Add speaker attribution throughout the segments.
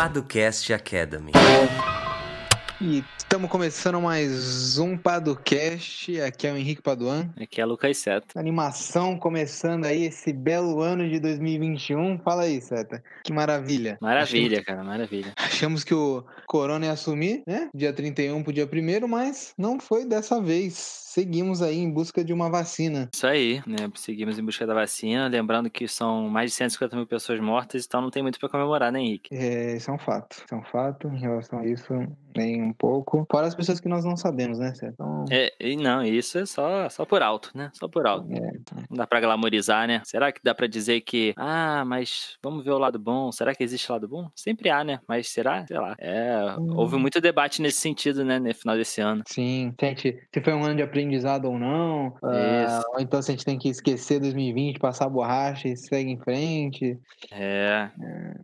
Speaker 1: Paducast Academy.
Speaker 2: E estamos começando mais um Paducast. Aqui é o Henrique Paduan.
Speaker 3: Aqui é Lucas Seta.
Speaker 2: Animação começando aí esse belo ano de 2021. Fala aí, Seta. Que maravilha.
Speaker 3: Maravilha,
Speaker 2: Achamos,
Speaker 3: cara, maravilha.
Speaker 2: achamos que o Corona ia assumir, né? Dia 31 pro dia 1 mas não foi dessa vez. Seguimos aí em busca de uma vacina.
Speaker 3: Isso aí, né? Seguimos em busca da vacina. Lembrando que são mais de 150 mil pessoas mortas, então não tem muito para comemorar, né, Henrique?
Speaker 2: É, isso é um fato. Isso é um fato. Em relação a isso, nem um pouco. Fora as pessoas que nós não sabemos, né? Então,
Speaker 3: É, e não, isso é só, só por alto, né? Só por alto.
Speaker 2: é,
Speaker 3: Não dá pra glamorizar, né? Será que dá pra dizer que, ah, mas vamos ver o lado bom? Será que existe lado bom? Sempre há, né? Mas será? Sei lá. É,
Speaker 2: Hum.
Speaker 3: houve muito debate nesse sentido, né? No final desse ano.
Speaker 2: Sim, gente, se foi um ano de aprendizado ou não, ah,
Speaker 3: Isso.
Speaker 2: ou então se a gente tem que esquecer 2020, passar a borracha e segue em frente.
Speaker 3: É,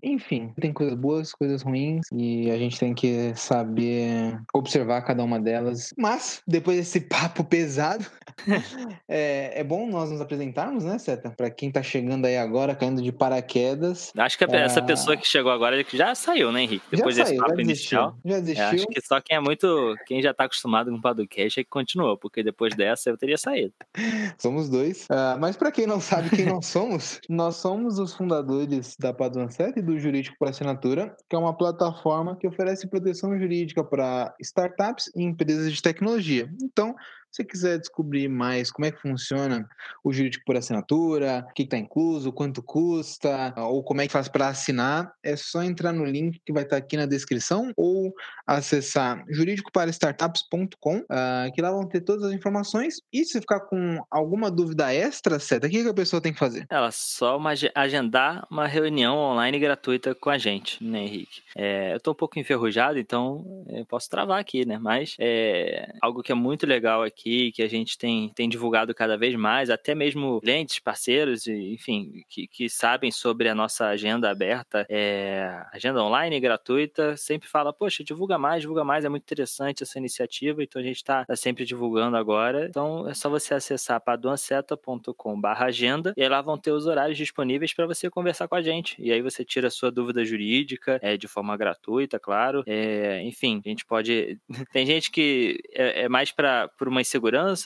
Speaker 2: Enfim, tem coisas boas, coisas ruins, e a gente tem que saber observar cada uma delas. Mas, depois desse papo pesado, é, é bom nós nos apresentarmos, né, Seta? Pra quem tá chegando aí agora, caindo de paraquedas.
Speaker 3: acho que a- essa
Speaker 2: Ah.
Speaker 3: pessoa que chegou agora já saiu, né, Henrique? Depois
Speaker 2: já
Speaker 3: desse
Speaker 2: saiu, já
Speaker 3: papo
Speaker 2: desistiu.
Speaker 3: inicial.
Speaker 2: Já
Speaker 3: É,
Speaker 2: desistiu.
Speaker 3: acho que só quem é muito. Quem já tá acostumado com o podcast é que continuou, porque depois dessa eu teria saído.
Speaker 2: Somos dois. Ah, mas para quem não sabe quem nós somos, nós somos os fundadores da Paduan 7 e do Jurídico por Assinatura, que é uma plataforma que oferece proteção jurídica para startups e empresas de tecnologia. Então, você quiser descobrir mais como é que funciona o jurídico por assinatura, o que está incluso, quanto custa, ou como é que faz para assinar, é só entrar no link que vai estar aqui na descrição ou acessar jurídicoparastartups.com, ah, que lá vão ter todas as informações. E se ficar com alguma dúvida extra, Seta, o que, que a pessoa tem que fazer?
Speaker 3: Ela só uma, age- agendar uma reunião online gratuita com a gente, né, Henrique? É, eu tô um pouco enferrujado, então eu posso travar aqui, né? Mas é algo que é muito legal aqui, que a gente tem, tem divulgado cada vez mais, até mesmo clientes, parceiros, enfim, que, que sabem sobre a nossa agenda aberta, é, agenda online gratuita, sempre fala, poxa, divulga mais, divulga mais, é muito interessante essa iniciativa, então a gente está sempre divulgando agora. Então é só você acessar paduanceta.com.br agenda e aí lá vão ter os horários disponíveis para você conversar com a gente. E aí você tira a sua dúvida jurídica é, de forma gratuita, claro. É, enfim, a gente pode. Tem gente que é, é mais para por uma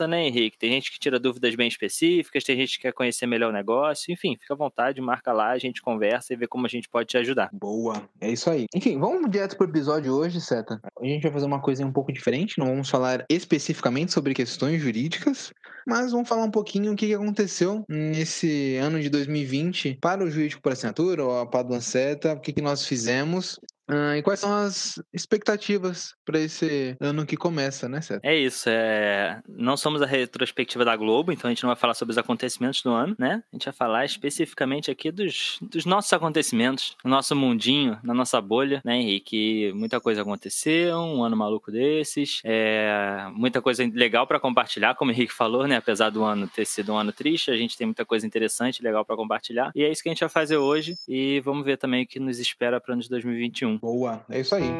Speaker 3: né, Henrique? Tem gente que tira dúvidas bem específicas, tem gente que quer conhecer melhor o negócio. Enfim, fica à vontade, marca lá, a gente conversa e vê como a gente pode te ajudar.
Speaker 2: Boa, é isso aí. Enfim, vamos direto pro episódio hoje, Seta. A gente vai fazer uma coisa um pouco diferente, não vamos falar especificamente sobre questões jurídicas, mas vamos falar um pouquinho o que aconteceu nesse ano de 2020 para o jurídico por assinatura, ou a Paduan Seta, o que nós fizemos. Ah, e quais são as expectativas para esse ano que começa, né, Seta?
Speaker 3: É isso, é... não somos a retrospectiva da Globo, então a gente não vai falar sobre os acontecimentos do ano, né? A gente vai falar especificamente aqui dos, dos nossos acontecimentos, no nosso mundinho, na nossa bolha, né, Henrique? Muita coisa aconteceu, um ano maluco desses, é... muita coisa legal para compartilhar, como o Henrique falou, né? Apesar do ano ter sido um ano triste, a gente tem muita coisa interessante, legal para compartilhar. E é isso que a gente vai fazer hoje e vamos ver também o que nos espera para o ano de 2021.
Speaker 2: Boa, é isso aí.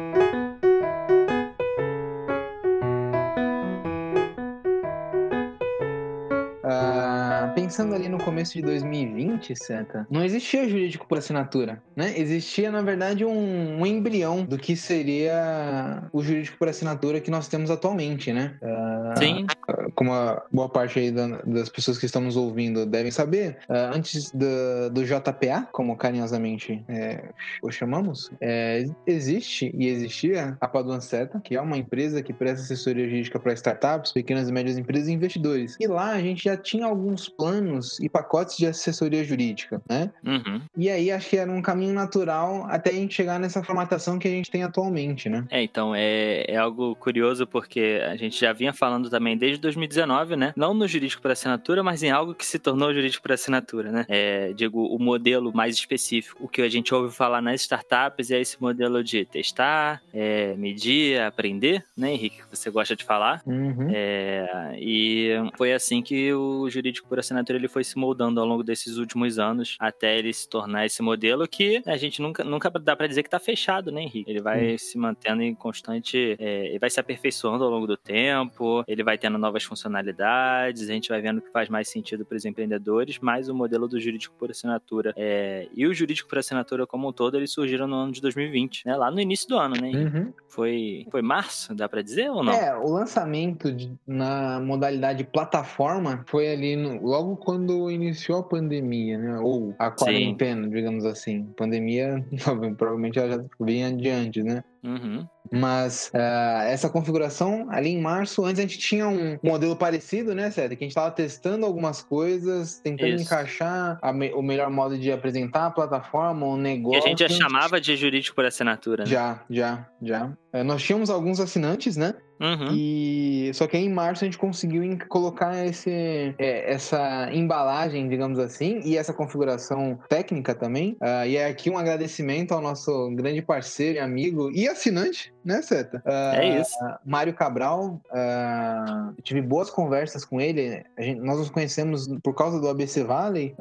Speaker 2: Ah, pensando ali no começo de 2020, Seta, não existia jurídico por assinatura, né? Existia, na verdade, um, um embrião do que seria o jurídico por assinatura que nós temos atualmente, né? Ah,
Speaker 3: Sim,
Speaker 2: como a boa parte aí da- das pessoas que estão nos ouvindo devem saber, ah, antes do, do JPA, como carinhosamente é, o chamamos, é, existe e existia a Paduan Seta, que é uma empresa que presta assessoria jurídica para startups, pequenas e médias empresas e investidores. E lá a gente já tinha alguns planos e pacotes de assessoria jurídica, né?
Speaker 3: uhum.
Speaker 2: E aí acho que era um caminho natural até a gente chegar nessa formatação que a gente tem atualmente, né?
Speaker 3: É, então, é, é algo curioso porque a gente já vinha falando também desde 2019, né? Não no jurídico por assinatura, mas em algo que se tornou jurídico por assinatura, né? É, digo, o modelo mais específico. O que a gente ouve falar nas startups é esse modelo de testar, é, medir, aprender, né, Henrique? Que você gosta de falar.
Speaker 2: Uhum.
Speaker 3: É, e foi assim que o jurídico por assinatura ele foi se moldando ao longo desses últimos anos até ele se tornar esse modelo que a gente nunca, nunca dá pra dizer que tá fechado, né, Henrique? Ele vai se mantendo em constante, é, ele vai se aperfeiçoando ao longo do tempo, ele vai tendo novas funcionalidades, a gente vai vendo que faz mais sentido para os empreendedores, mas o modelo do jurídico por assinatura é... e o jurídico por assinatura como um todo, eles surgiram no ano de 2020, né? Lá no início do ano, né?
Speaker 2: Uhum.
Speaker 3: Foi, foi março, dá para dizer ou não?
Speaker 2: É, o lançamento de, na modalidade plataforma foi ali no, logo quando iniciou a pandemia, né? Ou a quarentena, Sim. digamos assim. Pandemia, provavelmente ela já vinha adiante, né?
Speaker 3: Uhum.
Speaker 2: Mas uh, essa configuração ali em março, antes a gente tinha um modelo parecido, né, Sérgio? Que a gente estava testando algumas coisas, tentando Isso. encaixar me o melhor modo de apresentar a plataforma, o negócio.
Speaker 3: E a gente já chamava de jurídico por assinatura, né?
Speaker 2: Já, já, já. É, nós tínhamos alguns assinantes, né?
Speaker 3: Uhum.
Speaker 2: E só que aí em março a gente conseguiu colocar esse, é, essa embalagem, digamos assim, e essa configuração técnica também. Uh, e é aqui um agradecimento ao nosso grande parceiro e amigo e assinante, né, Seta?
Speaker 3: Uh, é isso.
Speaker 2: Mário Cabral. Uh, tive boas conversas com ele. Gente, nós nos conhecemos por causa do ABC Valley.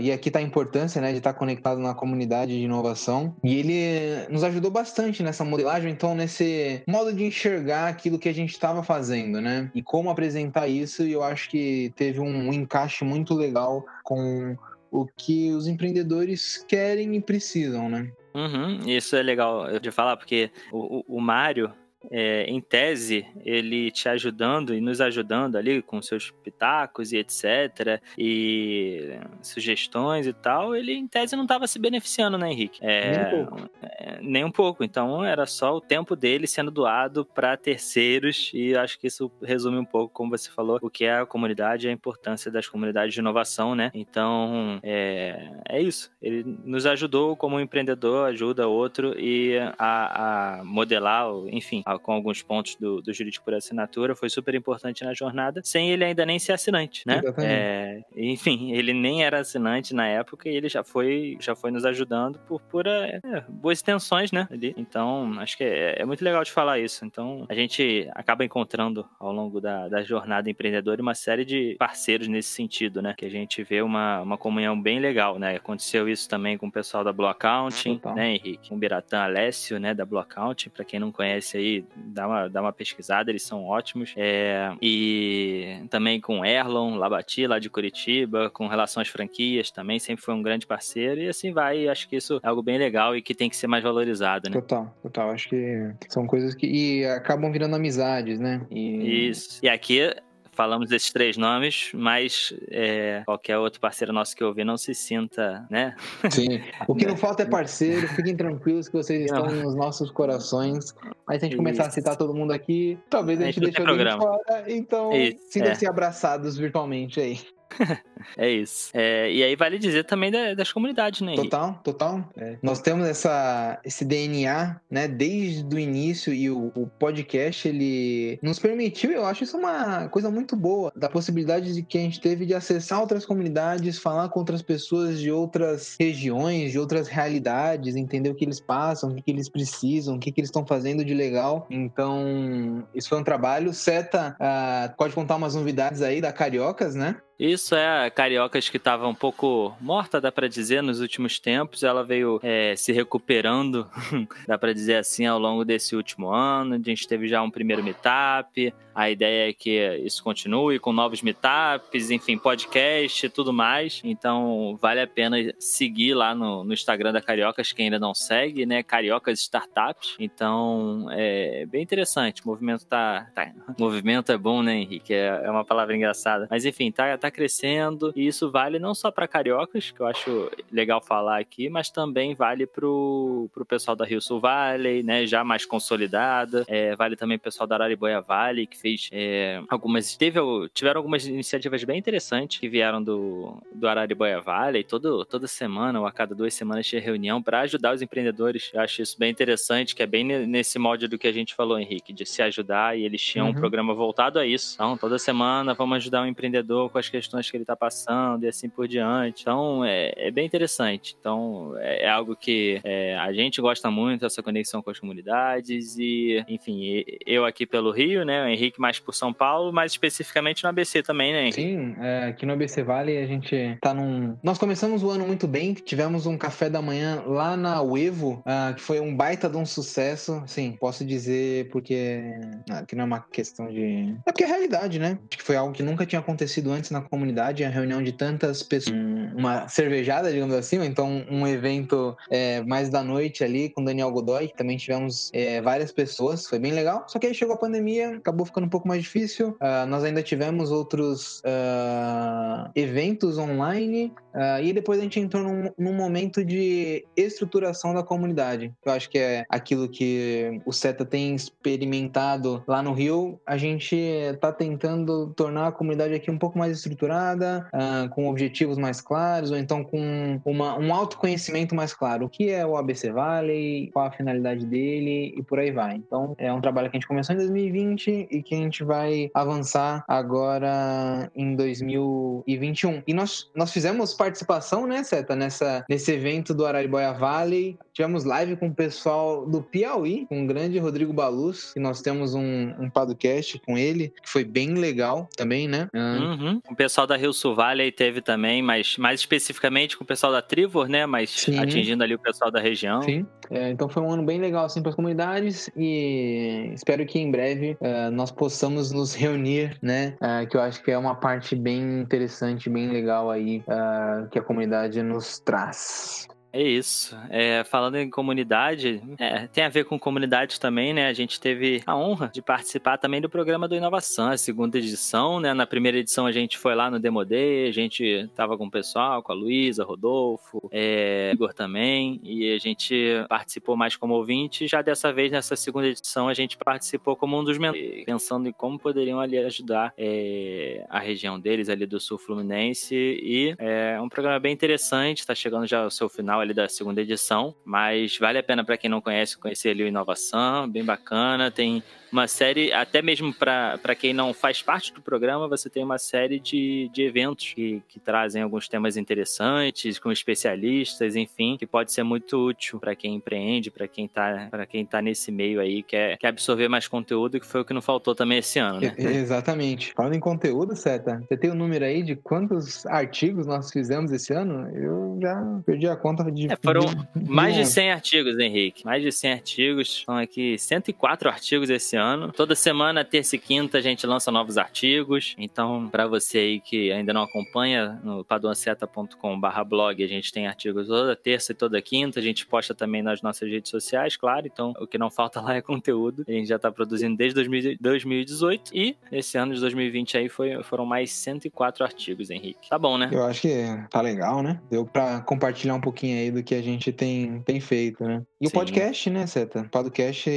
Speaker 2: e aqui está a importância né, de estar conectado na comunidade de inovação. E ele nos ajudou bastante nessa modelagem, então, nesse modo de enxergar aquilo que a gente estava fazendo, né? E como apresentar isso, e eu acho que teve um, um encaixe muito legal com o que os empreendedores querem e precisam, né?
Speaker 3: Uhum, isso é legal de falar, porque o, o, o Mário, é, em tese, ele te ajudando e nos ajudando ali com seus pitacos e etc. e sugestões e tal, ele em tese não estava se beneficiando, né, Henrique?
Speaker 2: É, nem um pouco.
Speaker 3: É, nem um pouco. Então era só o tempo dele sendo doado para terceiros e acho que isso resume um pouco, como você falou, o que é a comunidade e a importância das comunidades de inovação, né? Então é, é isso. Ele nos ajudou como um empreendedor, ajuda outro e a, a modelar, enfim, a com alguns pontos do, do jurídico por assinatura, foi super importante na jornada, sem ele ainda nem ser assinante, né? É, enfim, ele nem era assinante na época e ele já foi, já foi nos ajudando por pura é, boas intenções, né? Ali. Então, acho que é, é, muito legal de falar isso. Então, a gente acaba encontrando ao longo da, da jornada empreendedora uma série de parceiros nesse sentido, né? Que a gente vê uma, uma comunhão bem legal, né? Aconteceu isso também com o pessoal da Blue Accounting, né, Henrique? Com o Biratã Alessio, né, da Blue Accounting, para quem não conhece aí, dá uma, dá uma pesquisada, eles são ótimos. É, e também com Erlon, Labati, lá de Curitiba, com relação às franquias também, sempre foi um grande parceiro. E assim vai, acho que isso é algo bem legal e que tem que ser mais valorizado, né?
Speaker 2: Total, total. Acho que são coisas que e acabam virando amizades, né?
Speaker 3: E... Isso. E aqui falamos desses três nomes, mas é, qualquer outro parceiro nosso que ouvir não se sinta, né?
Speaker 2: Sim. O que não falta é parceiro, fiquem tranquilos que vocês estão nos nossos corações. Mas se a gente começar Isso. a citar todo mundo aqui, talvez a gente, a gente deixe alguém de fora. Então, sintam-se é. abraçados virtualmente aí.
Speaker 3: é isso. É, e aí vale dizer também da, das comunidades, né?
Speaker 2: Total, total. É. Nós temos essa, esse DNA, né, desde o início e o, o, podcast, ele nos permitiu, eu acho isso uma coisa muito boa, da possibilidade de que a gente teve de acessar outras comunidades, falar com outras pessoas de outras regiões, de outras realidades, entender o que eles passam, o que, eles precisam, o que, que eles estão fazendo de legal. Então, isso foi um trabalho. Seta uh, pode contar umas novidades aí da Cariocas, né?
Speaker 3: Isso é a Cariocas que estava um pouco morta, dá para dizer, nos últimos tempos. Ela veio é, se recuperando, dá para dizer assim, ao longo desse último ano. A gente teve já um primeiro meetup. A ideia é que isso continue com novos meetups, enfim, podcast e tudo mais. Então, vale a pena seguir lá no, no Instagram da Cariocas, quem ainda não segue, né? Cariocas Startups. Então, é bem interessante. O movimento tá. tá... Movimento é bom, né, Henrique? É, é uma palavra engraçada. Mas, enfim, tá, tá está crescendo. E isso vale não só para cariocas, que eu acho legal falar aqui, mas também vale pro, pro pessoal da Rio Sul Valley, né, já mais consolidada, é, vale também pro pessoal da Arariboia Valley, que fez é, algumas, teve, tiveram algumas iniciativas bem interessantes que vieram do, do Arariboia Valley, todo, toda semana ou a cada duas semanas tinha reunião para ajudar os empreendedores, eu acho isso bem interessante, que é bem nesse molde do que a gente falou, Henrique, de se ajudar, e eles tinham uhum. um programa voltado a isso, então toda semana vamos ajudar um empreendedor com as questões que ele está passando e assim por diante. Então, é, é bem interessante. Então, é, é algo que é, a gente gosta muito, essa conexão com as comunidades e, enfim, eu aqui pelo Rio, né? O Henrique mais por São Paulo, mais especificamente no ABC também, né, Henrique?
Speaker 2: Sim, é, aqui no ABC Vale a gente tá num... Nós começamos o ano muito bem, tivemos um café da manhã lá na Uevo, uh, que foi um baita de um sucesso, sim, posso dizer porque aqui não é uma questão de... É porque é realidade, né? Acho que foi algo que nunca tinha acontecido antes na comunidade, a reunião de tantas pessoas, uma cervejada, digamos assim, então um evento é, mais da noite ali com Daniel Godoy, que também tivemos é, várias pessoas, foi bem legal, só que aí chegou a pandemia, acabou ficando um pouco mais difícil, uh, nós ainda tivemos outros uh, eventos online, uh, e depois a gente entrou num, num momento de estruturação da comunidade, eu acho que é aquilo que o SETA tem experimentado lá no Rio, a gente está tentando tornar a comunidade aqui um pouco mais estruturada, uh, com objetivos mais claros, ou então com uma, um autoconhecimento mais claro. O que é o ABC Valley, qual a finalidade dele e por aí vai. Então, é um trabalho que a gente começou em 2020 e que a gente vai avançar agora em 2021. E nós, nós fizemos participação, né, Seta, nessa, nesse evento do Arariboia Valley. Tivemos live com o pessoal do Piauí, com o grande Rodrigo Baluz, e nós temos um, um podcast com ele, que foi bem legal também, né?
Speaker 3: Uhum. O pessoal da Rio Sul Valley teve também, mas mais especificamente com o pessoal da Trivor, né? Mas Sim. atingindo ali o pessoal da região.
Speaker 2: Sim. É, então foi um ano bem legal assim para as comunidades e espero que em breve uh, nós possamos nos reunir, né? Uh, que eu acho que é uma parte bem interessante, bem legal aí uh, que a comunidade nos traz.
Speaker 3: É isso. É, falando em comunidade, é, tem a ver com comunidade também, né? A gente teve a honra de participar também do programa do Inovação, a segunda edição, né? Na primeira edição a gente foi lá no Demo Day, a gente tava com o pessoal, com a Luísa, Rodolfo, é, Igor também, e a gente participou mais como ouvinte. Já dessa vez, nessa segunda edição, a gente participou como um dos mentores, pensando em como poderiam ali ajudar é, a região deles, ali do Sul Fluminense. E é um programa bem interessante, está chegando já ao seu final ali da segunda edição, mas vale a pena para quem não conhece conhecer ali o Inovação, bem bacana, tem uma série, até mesmo para quem não faz parte do programa, você tem uma série de, de eventos que, que trazem alguns temas interessantes, com especialistas, enfim, que pode ser muito útil para quem empreende, para quem está para quem tá nesse meio aí, quer, quer absorver mais conteúdo, que foi o que não faltou também esse ano, né?
Speaker 2: Exatamente. Falando em conteúdo, Seta, você tem o um número aí de quantos artigos nós fizemos esse ano? Eu já perdi a conta de.
Speaker 3: É, foram de, mais de 100 artigos, Henrique. Mais de 100 artigos. São aqui 104 artigos esse ano. Toda semana, terça e quinta, a gente lança novos artigos. Então, para você aí que ainda não acompanha, no paduanceta.com/blog, a gente tem artigos toda terça e toda quinta. A gente posta também nas nossas redes sociais, claro. Então, o que não falta lá é conteúdo. A gente já tá produzindo desde 2018 e esse ano de 2020 aí foi, foram mais 104 artigos, Henrique. Tá bom, né?
Speaker 2: Eu acho que tá legal, né? Deu para compartilhar um pouquinho aí do que a gente tem, tem feito, né? E Sim. o podcast, né, Seta? O podcast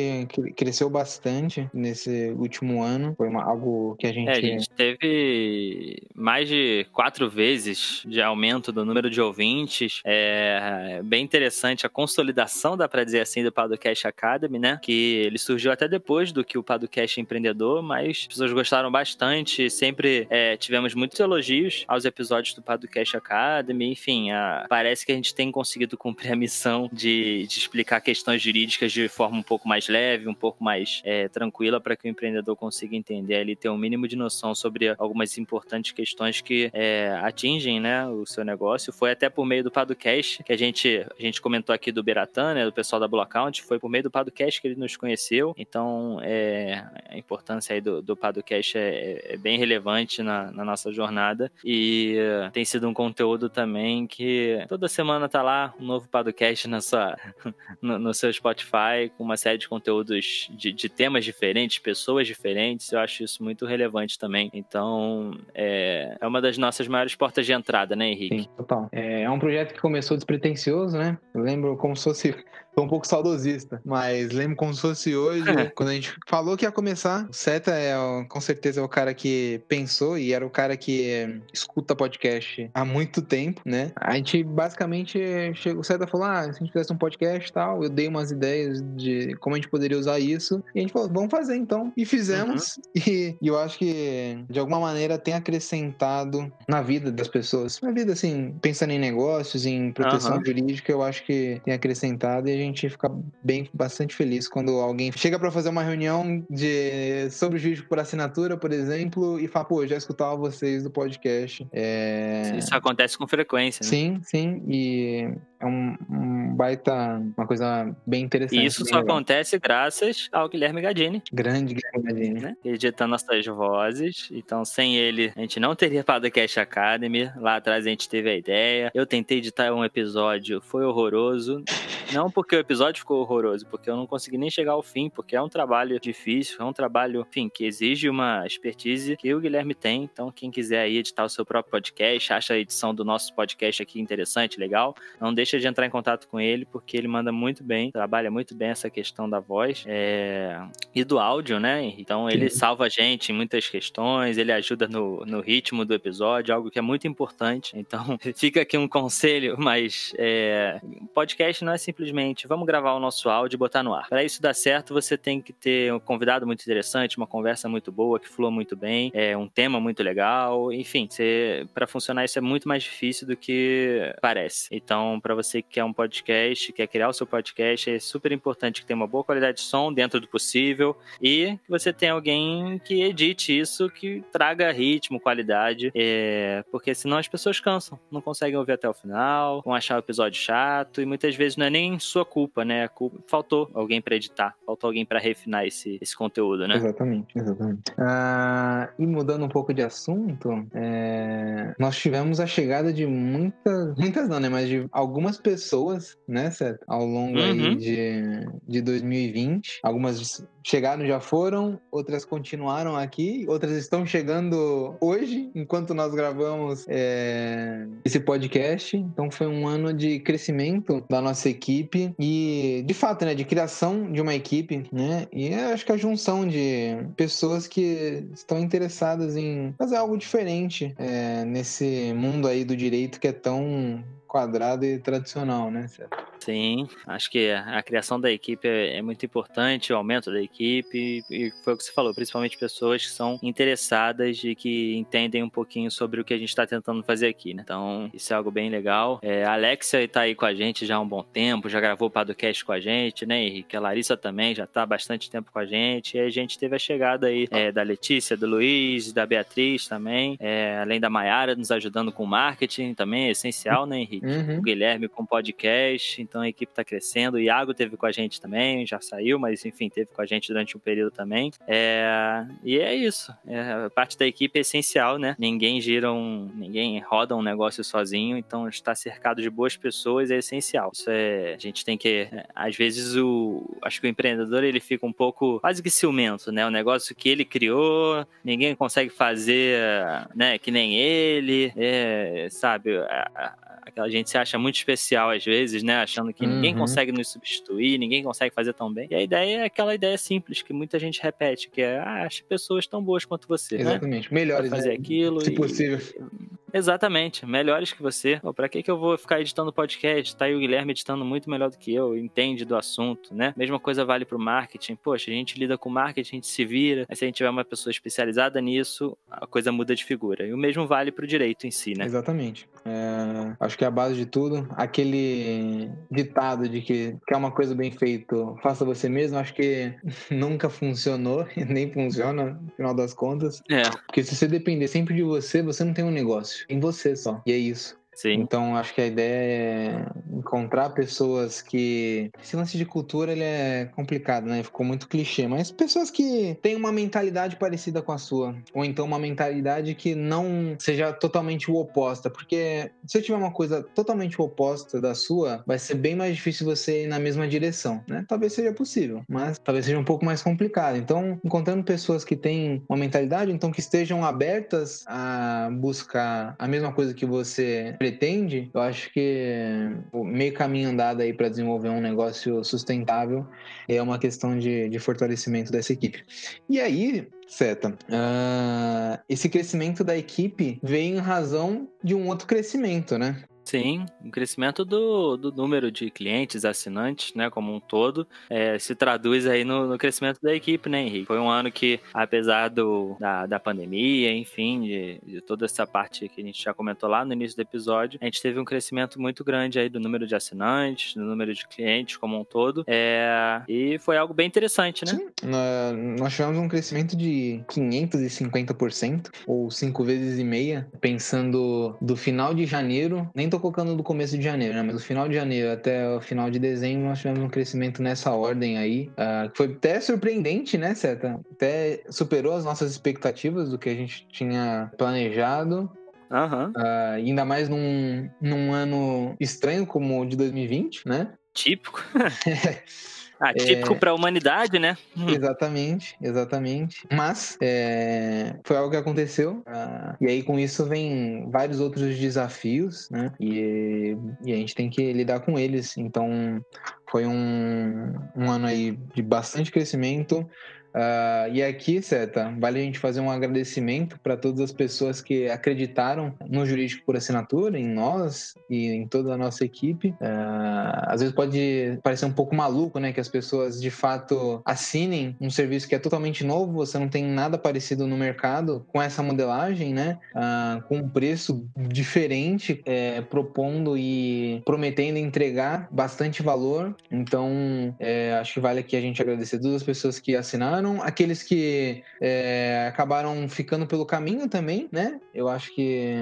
Speaker 2: cresceu bastante nesse último ano. Foi uma, algo que a gente. É,
Speaker 3: a gente teve mais de quatro vezes de aumento do número de ouvintes. É bem interessante a consolidação, dá para dizer assim, do Podcast Academy, né? Que ele surgiu até depois do que o Podcast Empreendedor, mas as pessoas gostaram bastante. Sempre é, tivemos muitos elogios aos episódios do Podcast Academy. Enfim, a, parece que a gente tem conseguido cumprir a missão de, de explicar questões jurídicas de forma um pouco mais leve, um pouco mais é, tranquila, para que o empreendedor consiga entender ali, ter um mínimo de noção sobre algumas importantes questões que é, atingem né, o seu negócio. Foi até por meio do Padocast que a gente, a gente comentou aqui do Beratan, né, do pessoal da Blue Account, foi por meio do Padocast que ele nos conheceu. Então, é, a importância aí do, do é, é bem relevante na, na, nossa jornada e uh, tem sido um conteúdo também que toda semana tá lá um novo podcast na sua, no, no, seu Spotify, com uma série de conteúdos de, de, temas diferentes, pessoas diferentes. Eu acho isso muito relevante também. Então, é, é uma das nossas maiores portas de entrada, né, Henrique?
Speaker 2: Sim, total. É, é um projeto que começou despretensioso, né? Eu lembro como se fosse tô um pouco saudosista, mas lembro como se fosse hoje, quando a gente falou que ia começar. O Seta é, com certeza, é o cara que pensou e era o cara que escuta podcast há muito tempo, né? A gente basicamente chegou, o Seta falou: ah, se a gente fizesse um podcast e tal, eu dei umas ideias de como a gente poderia usar isso. E a gente falou: vamos fazer então. E fizemos. Uhum. E, e eu acho que, de alguma maneira, tem acrescentado na vida das pessoas. Na vida, assim, pensando em negócios, em proteção uhum. jurídica, eu acho que tem acrescentado e a gente fica bem, bastante feliz quando alguém chega para fazer uma reunião de sobre o jurídico por assinatura, por exemplo, e fala, pô, já escutava vocês do podcast.
Speaker 3: É... Isso acontece com frequência, né?
Speaker 2: Sim, sim, e é um, baita, uma coisa bem interessante.
Speaker 3: E isso só legal. acontece graças ao Guilherme Gadini.
Speaker 2: Grande Guilherme Gadini. Né?
Speaker 3: Editando nossas vozes. Então, sem ele, a gente não teria Podcast Academy. Lá atrás a gente teve a ideia. Eu tentei editar um episódio, foi horroroso. Não porque o episódio ficou horroroso, porque eu não consegui nem chegar ao fim, porque é um trabalho difícil, é um trabalho, enfim, que exige uma expertise que o Guilherme tem. Então, quem quiser aí editar o seu próprio podcast, acha a edição do nosso podcast aqui interessante, legal, não deixa de entrar em contato com ele, porque ele manda muito bem, trabalha muito bem essa questão da voz é... e do áudio, né? Então, ele Sim. salva a gente em muitas questões, ele ajuda no, no ritmo do episódio, algo que é muito importante. Então, fica aqui um conselho, mas é... podcast não é simplesmente vamos gravar o nosso áudio e botar no ar. Para isso dar certo, você tem que ter um convidado muito interessante, uma conversa muito boa, que flua muito bem, é um tema muito legal, enfim, para funcionar isso é muito mais difícil do que parece. Então, para você que quer um podcast, quer criar o seu podcast, é super importante que tenha uma boa qualidade de som dentro do possível e que você tenha alguém que edite isso, que traga ritmo, qualidade, é, porque senão as pessoas cansam, não conseguem ouvir até o final, vão achar o episódio chato e muitas vezes não é nem sua culpa, né? Culpa... Faltou alguém para editar, faltou alguém para refinar esse, esse conteúdo, né?
Speaker 2: Exatamente, exatamente. Ah, e mudando um pouco de assunto, é... nós tivemos a chegada de muitas, muitas não, né? Mas de algumas pessoas, né, certo? Ao longo uhum. aí de, de 2020. Algumas chegaram, já foram, outras continuaram aqui, outras estão chegando hoje, enquanto nós gravamos é, esse podcast. Então foi um ano de crescimento da nossa equipe e, de fato, né, de criação de uma equipe, né? E acho que a junção de pessoas que estão interessadas em fazer algo diferente é, nesse mundo aí do direito que é tão quadrado e tradicional, né?
Speaker 3: Sim, acho que a criação da equipe é, é, muito importante, o aumento da equipe, e foi o que você falou, principalmente pessoas que são interessadas e que entendem um pouquinho sobre o que a gente está tentando fazer aqui, né? Então, isso é algo bem legal. É, a Alexia está aí com a gente já há um bom tempo, já gravou o podcast com a gente, né, Henrique? A Larissa também já está há bastante tempo com a gente, e a gente teve a chegada aí é, da Letícia, do Luiz, da Beatriz também, é, além da Maiara nos ajudando com marketing também, é essencial, né, Henrique? Uhum. O Guilherme com podcast, então a equipe está crescendo. O Iago teve com a gente também, já saiu, mas enfim, teve com a gente durante um período também. É... E é isso. É... Parte da equipe é essencial, né? Ninguém gira um. ninguém roda um negócio sozinho, então estar cercado de boas pessoas é essencial. Isso é. A gente tem que. Às vezes o. Acho que o empreendedor ele fica um pouco quase que ciumento, né? O negócio que ele criou, ninguém consegue fazer, né? Que nem ele, é, sabe? A gente se acha muito especial às vezes, né? Que uhum. ninguém consegue nos substituir, ninguém consegue fazer tão bem. E a ideia é aquela ideia simples que muita gente repete, que é, ah, acho pessoas tão boas quanto você,
Speaker 2: né? Exatamente.
Speaker 3: né?
Speaker 2: Melhores,
Speaker 3: fazer
Speaker 2: né?
Speaker 3: aquilo.
Speaker 2: Se
Speaker 3: e...
Speaker 2: possível.
Speaker 3: Exatamente, melhores que você. Pô, pra que, que eu vou ficar editando podcast? Tá aí o Guilherme editando muito melhor do que eu, entende do assunto, né? Mesma coisa vale pro marketing. Poxa, a gente lida com marketing, a gente se vira. Mas se a gente tiver uma pessoa especializada nisso, a coisa muda de figura. E o mesmo vale pro direito em si, né?
Speaker 2: Exatamente. É, acho que é a base de tudo, aquele ditado de que quer uma coisa bem feita, faça você mesmo, acho que nunca funcionou e nem funciona no final das contas.
Speaker 3: É.
Speaker 2: Porque se você depender sempre de você, você não tem um negócio. Em você só. E é isso.
Speaker 3: Sim.
Speaker 2: Então, acho que a ideia é encontrar pessoas que. Esse lance de cultura ele é complicado, né? Ficou muito clichê, mas pessoas que têm uma mentalidade parecida com a sua. Ou então uma mentalidade que não seja totalmente o oposta. Porque se eu tiver uma coisa totalmente oposta da sua, vai ser bem mais difícil você ir na mesma direção, né? Talvez seja possível, mas talvez seja um pouco mais complicado. Então, encontrando pessoas que têm uma mentalidade, então que estejam abertas a buscar a mesma coisa que você pretende, eu acho que meio caminho andado aí para desenvolver um negócio sustentável é uma questão de, de fortalecimento dessa equipe. E aí, Seta, uh, esse crescimento da equipe veio em razão de um outro crescimento, né?
Speaker 3: Sim, o crescimento do, do número de clientes, assinantes, né, como um todo, é, se traduz aí no, no, crescimento da equipe, né, Henrique? Foi um ano que, apesar do, da, da pandemia, enfim, de, de, toda essa parte que a gente já comentou lá no início do episódio, a gente teve um crescimento muito grande aí do número de assinantes, do número de clientes como um todo, é, e foi algo bem interessante, né? Sim,
Speaker 2: nós tivemos um crescimento de 550%, ou cinco vezes e meia, pensando do final de janeiro, nem tô colocando do começo de janeiro, né? Mas do final de janeiro até o final de dezembro nós tivemos um crescimento nessa ordem aí, uh, que foi até surpreendente, né, Seta? Até superou as nossas expectativas do que a gente tinha planejado.
Speaker 3: Uhum.
Speaker 2: Uh, ainda mais num, num ano estranho como o de 2020, né?
Speaker 3: Típico. Ah, típico é... para a humanidade, né?
Speaker 2: Hum. Exatamente, exatamente. Mas é... foi algo que aconteceu. Ah, e aí, com isso, vem vários outros desafios, né? E, e a gente tem que lidar com eles. Então, foi um, um ano aí de bastante crescimento. Uh, e aqui, Seta, vale a gente fazer um agradecimento para todas as pessoas que acreditaram no Jurídico por Assinatura, em nós e em toda a nossa equipe. Uh, às vezes pode parecer um pouco maluco, né? Que as pessoas de fato assinem um serviço que é totalmente novo, você não tem nada parecido no mercado com essa modelagem, né? Uh, com um preço diferente, é, propondo e prometendo entregar bastante valor. Então, é, acho que vale aqui a gente agradecer todas as pessoas que assinaram aqueles que é, acabaram ficando pelo caminho também, né? Eu acho que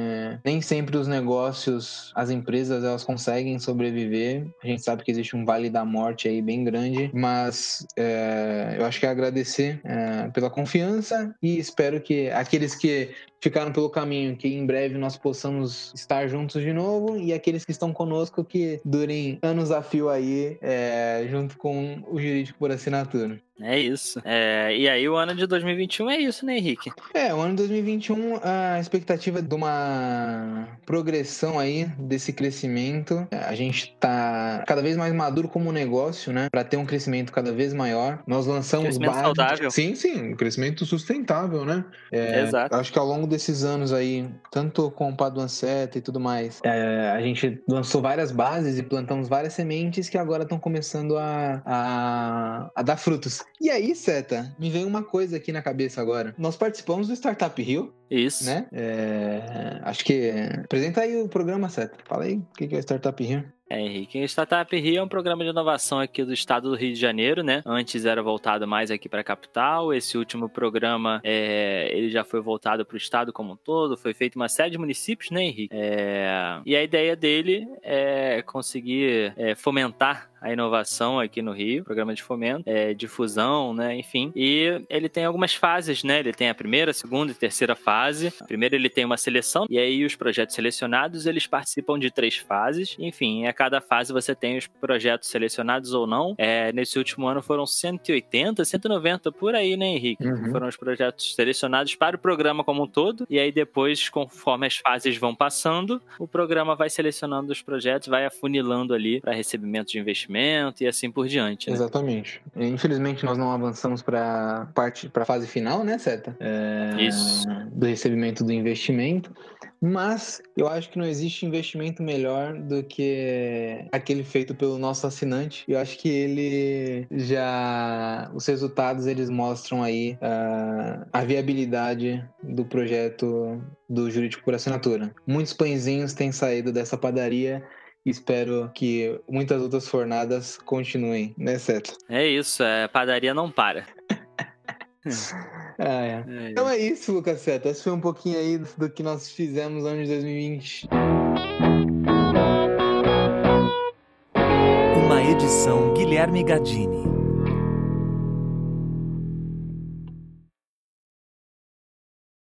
Speaker 2: nem sempre os negócios, as empresas, elas conseguem sobreviver. A gente sabe que existe um vale da morte aí bem grande, mas é, eu acho que é agradecer é, pela confiança e espero que aqueles que ficaram pelo caminho, que em breve nós possamos estar juntos de novo e aqueles que estão conosco que durem anos a fio aí, é, junto com o jurídico por assinatura.
Speaker 3: É isso. É, e aí o ano de 2021 é isso, né, Henrique?
Speaker 2: É, o ano de 2021, a expectativa de uma progressão aí desse crescimento. A gente tá cada vez mais maduro como negócio, né? Para ter um crescimento cada vez maior. Nós lançamos
Speaker 3: crescimento base... saudável.
Speaker 2: Sim, sim, um crescimento sustentável, né?
Speaker 3: É, Exato.
Speaker 2: Acho que ao longo desses anos aí, tanto com o Paduan Seta e tudo mais, é, a gente lançou várias bases e plantamos várias sementes que agora estão começando a, a, a dar frutos. E aí, Seta, me vem uma coisa aqui na cabeça agora. Nós participamos do Startup Rio.
Speaker 3: Isso.
Speaker 2: Né? É, acho que. Apresenta aí o programa, Seta. Fala aí o que é Startup Rio.
Speaker 3: É, Henrique. Startup Rio é um programa de inovação aqui do estado do Rio de Janeiro, né? Antes era voltado mais aqui para a capital. Esse último programa, é, ele já foi voltado para o estado como um todo. Foi feito uma série de municípios, né, Henrique? É, e a ideia dele é conseguir é, fomentar a inovação aqui no Rio, programa de fomento, é, difusão, né, enfim. E ele tem algumas fases, né? Ele tem a primeira, a segunda e terceira fase. Primeiro ele tem uma seleção e aí os projetos selecionados eles participam de três fases. Enfim, a cada fase você tem os projetos selecionados ou não. É, nesse último ano foram 180, 190 por aí, né, Henrique? Uhum. Foram os projetos selecionados para o programa como um todo. E aí depois, conforme as fases vão passando, o programa vai selecionando os projetos, vai afunilando ali para recebimento de investimento e assim por diante.
Speaker 2: Né? Exatamente. Infelizmente nós não avançamos para parte para a fase final, né, Seta?
Speaker 3: É, Isso.
Speaker 2: Do recebimento do investimento. Mas eu acho que não existe investimento melhor do que aquele feito pelo nosso assinante. Eu acho que ele já. Os resultados eles mostram aí uh, a viabilidade do projeto do jurídico por assinatura. Muitos pãezinhos têm saído dessa padaria espero que muitas outras fornadas continuem, né, Seto?
Speaker 3: É isso, é, padaria não para.
Speaker 2: ah, é. É então é isso, Lucas Seto. Esse foi um pouquinho aí do que nós fizemos no ano de 2020.
Speaker 1: Uma edição Guilherme Gadini.